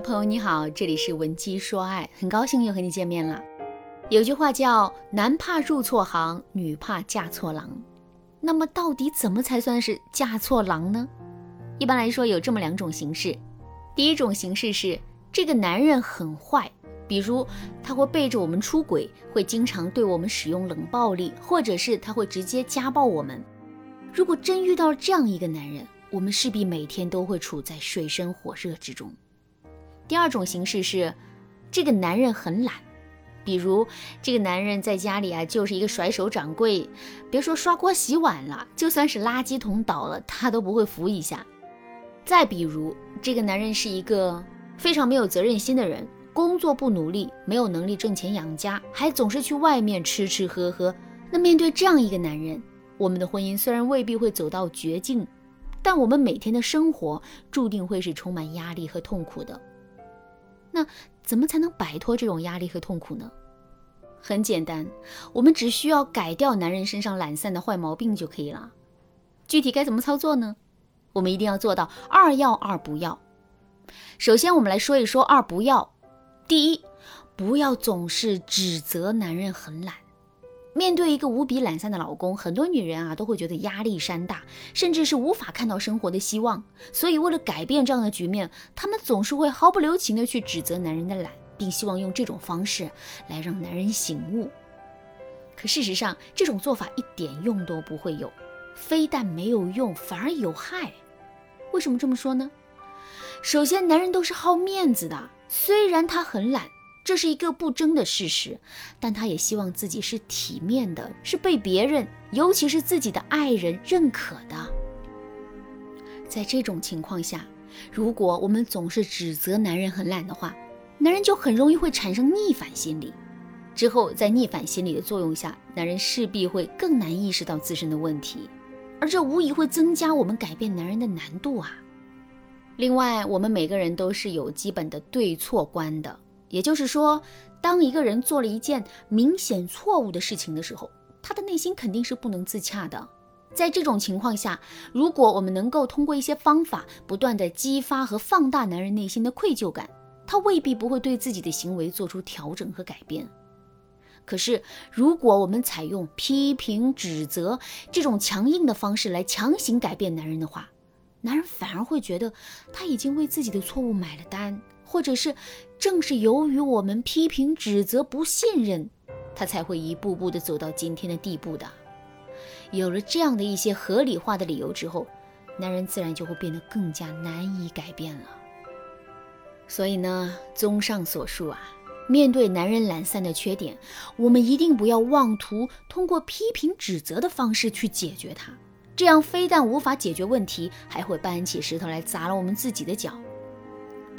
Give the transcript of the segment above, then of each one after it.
朋友你好，这里是文姬说爱，很高兴又和你见面了。有句话叫“男怕入错行，女怕嫁错郎”。那么到底怎么才算是嫁错郎呢？一般来说有这么两种形式。第一种形式是这个男人很坏，比如他会背着我们出轨，会经常对我们使用冷暴力，或者是他会直接家暴我们。如果真遇到了这样一个男人，我们势必每天都会处在水深火热之中。第二种形式是，这个男人很懒，比如这个男人在家里啊就是一个甩手掌柜，别说刷锅洗碗了，就算是垃圾桶倒了，他都不会扶一下。再比如，这个男人是一个非常没有责任心的人，工作不努力，没有能力挣钱养家，还总是去外面吃吃喝喝。那面对这样一个男人，我们的婚姻虽然未必会走到绝境，但我们每天的生活注定会是充满压力和痛苦的。那怎么才能摆脱这种压力和痛苦呢？很简单，我们只需要改掉男人身上懒散的坏毛病就可以了。具体该怎么操作呢？我们一定要做到二要二不要。首先，我们来说一说二不要。第一，不要总是指责男人很懒。面对一个无比懒散的老公，很多女人啊都会觉得压力山大，甚至是无法看到生活的希望。所以，为了改变这样的局面，她们总是会毫不留情的去指责男人的懒，并希望用这种方式来让男人醒悟。可事实上，这种做法一点用都不会有，非但没有用，反而有害。为什么这么说呢？首先，男人都是好面子的，虽然他很懒。这是一个不争的事实，但他也希望自己是体面的，是被别人，尤其是自己的爱人认可的。在这种情况下，如果我们总是指责男人很懒的话，男人就很容易会产生逆反心理。之后，在逆反心理的作用下，男人势必会更难意识到自身的问题，而这无疑会增加我们改变男人的难度啊。另外，我们每个人都是有基本的对错观的。也就是说，当一个人做了一件明显错误的事情的时候，他的内心肯定是不能自洽的。在这种情况下，如果我们能够通过一些方法，不断的激发和放大男人内心的愧疚感，他未必不会对自己的行为做出调整和改变。可是，如果我们采用批评、指责这种强硬的方式来强行改变男人的话，男人反而会觉得他已经为自己的错误买了单。或者是正是由于我们批评、指责、不信任，他才会一步步的走到今天的地步的。有了这样的一些合理化的理由之后，男人自然就会变得更加难以改变了。所以呢，综上所述啊，面对男人懒散的缺点，我们一定不要妄图通过批评、指责的方式去解决它，这样非但无法解决问题，还会搬起石头来砸了我们自己的脚。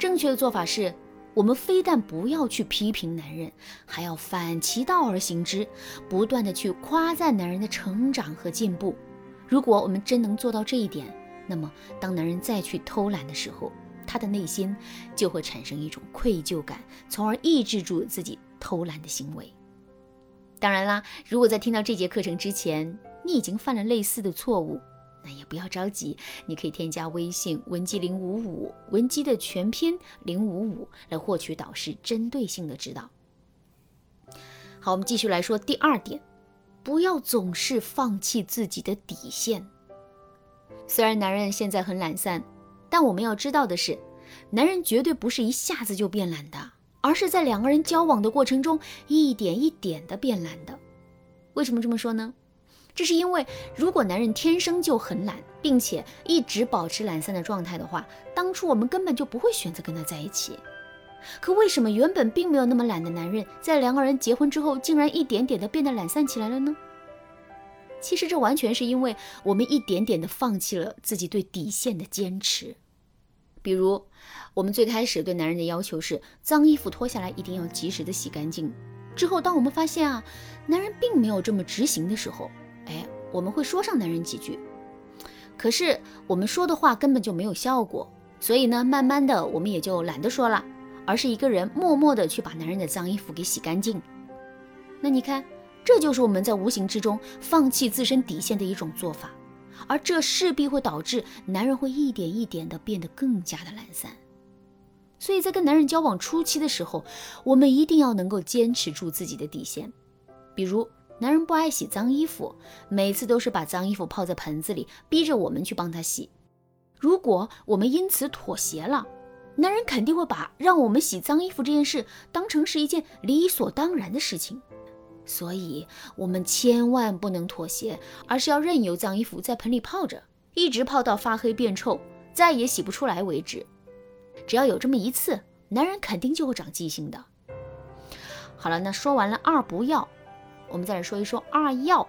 正确的做法是，我们非但不要去批评男人，还要反其道而行之，不断的去夸赞男人的成长和进步。如果我们真能做到这一点，那么当男人再去偷懒的时候，他的内心就会产生一种愧疚感，从而抑制住自己偷懒的行为。当然啦，如果在听到这节课程之前，你已经犯了类似的错误。那也不要着急，你可以添加微信文姬零五五，文姬的全拼零五五，来获取导师针对性的指导。好，我们继续来说第二点，不要总是放弃自己的底线。虽然男人现在很懒散，但我们要知道的是，男人绝对不是一下子就变懒的，而是在两个人交往的过程中，一点一点的变懒的。为什么这么说呢？这是因为，如果男人天生就很懒，并且一直保持懒散的状态的话，当初我们根本就不会选择跟他在一起。可为什么原本并没有那么懒的男人，在两个人结婚之后，竟然一点点的变得懒散起来了呢？其实这完全是因为我们一点点的放弃了自己对底线的坚持。比如，我们最开始对男人的要求是，脏衣服脱下来一定要及时的洗干净。之后，当我们发现啊，男人并没有这么执行的时候，我们会说上男人几句，可是我们说的话根本就没有效果，所以呢，慢慢的我们也就懒得说了，而是一个人默默的去把男人的脏衣服给洗干净。那你看，这就是我们在无形之中放弃自身底线的一种做法，而这势必会导致男人会一点一点的变得更加的懒散。所以在跟男人交往初期的时候，我们一定要能够坚持住自己的底线。比如，男人不爱洗脏衣服，每次都是把脏衣服泡在盆子里，逼着我们去帮他洗。如果我们因此妥协了，男人肯定会把让我们洗脏衣服这件事当成是一件理所当然的事情。所以，我们千万不能妥协，而是要任由脏衣服在盆里泡着，一直泡到发黑变臭，再也洗不出来为止。只要有这么一次，男人肯定就会长记性的。好了，那说完了二不要，我们再来说一说二要。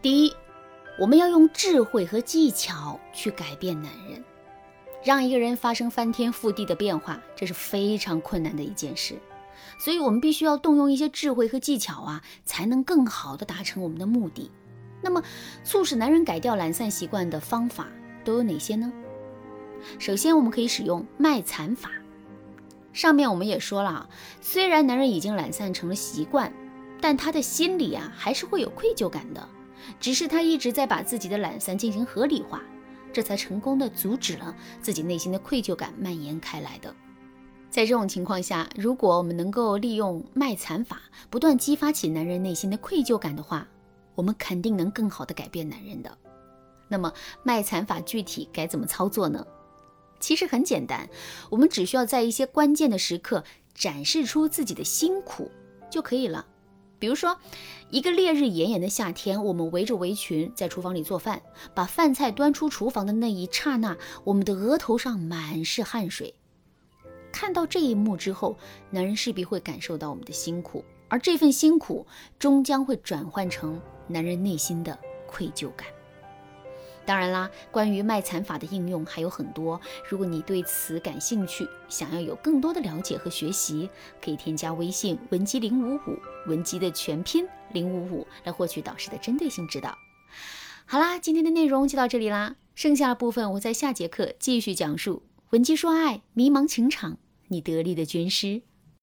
第一，我们要用智慧和技巧去改变男人，让一个人发生翻天覆地的变化，这是非常困难的一件事。所以，我们必须要动用一些智慧和技巧啊，才能更好的达成我们的目的。那么，促使男人改掉懒散习惯的方法都有哪些呢？首先，我们可以使用卖惨法。上面我们也说了啊，虽然男人已经懒散成了习惯，但他的心里啊还是会有愧疚感的，只是他一直在把自己的懒散进行合理化，这才成功的阻止了自己内心的愧疚感蔓延开来的。在这种情况下，如果我们能够利用卖惨法，不断激发起男人内心的愧疚感的话，我们肯定能更好的改变男人的。那么卖惨法具体该怎么操作呢？其实很简单，我们只需要在一些关键的时刻展示出自己的辛苦就可以了。比如说，一个烈日炎炎的夏天，我们围着围裙在厨房里做饭，把饭菜端出厨房的那一刹那，我们的额头上满是汗水。看到这一幕之后，男人势必会感受到我们的辛苦，而这份辛苦终将会转换成男人内心的愧疚感。当然啦，关于卖惨法的应用还有很多。如果你对此感兴趣，想要有更多的了解和学习，可以添加微信文姬零五五，文姬的全拼零五五，来获取导师的针对性指导。好啦，今天的内容就到这里啦，剩下的部分我在下节课继续讲述。文姬说爱，迷茫情场，你得力的军师。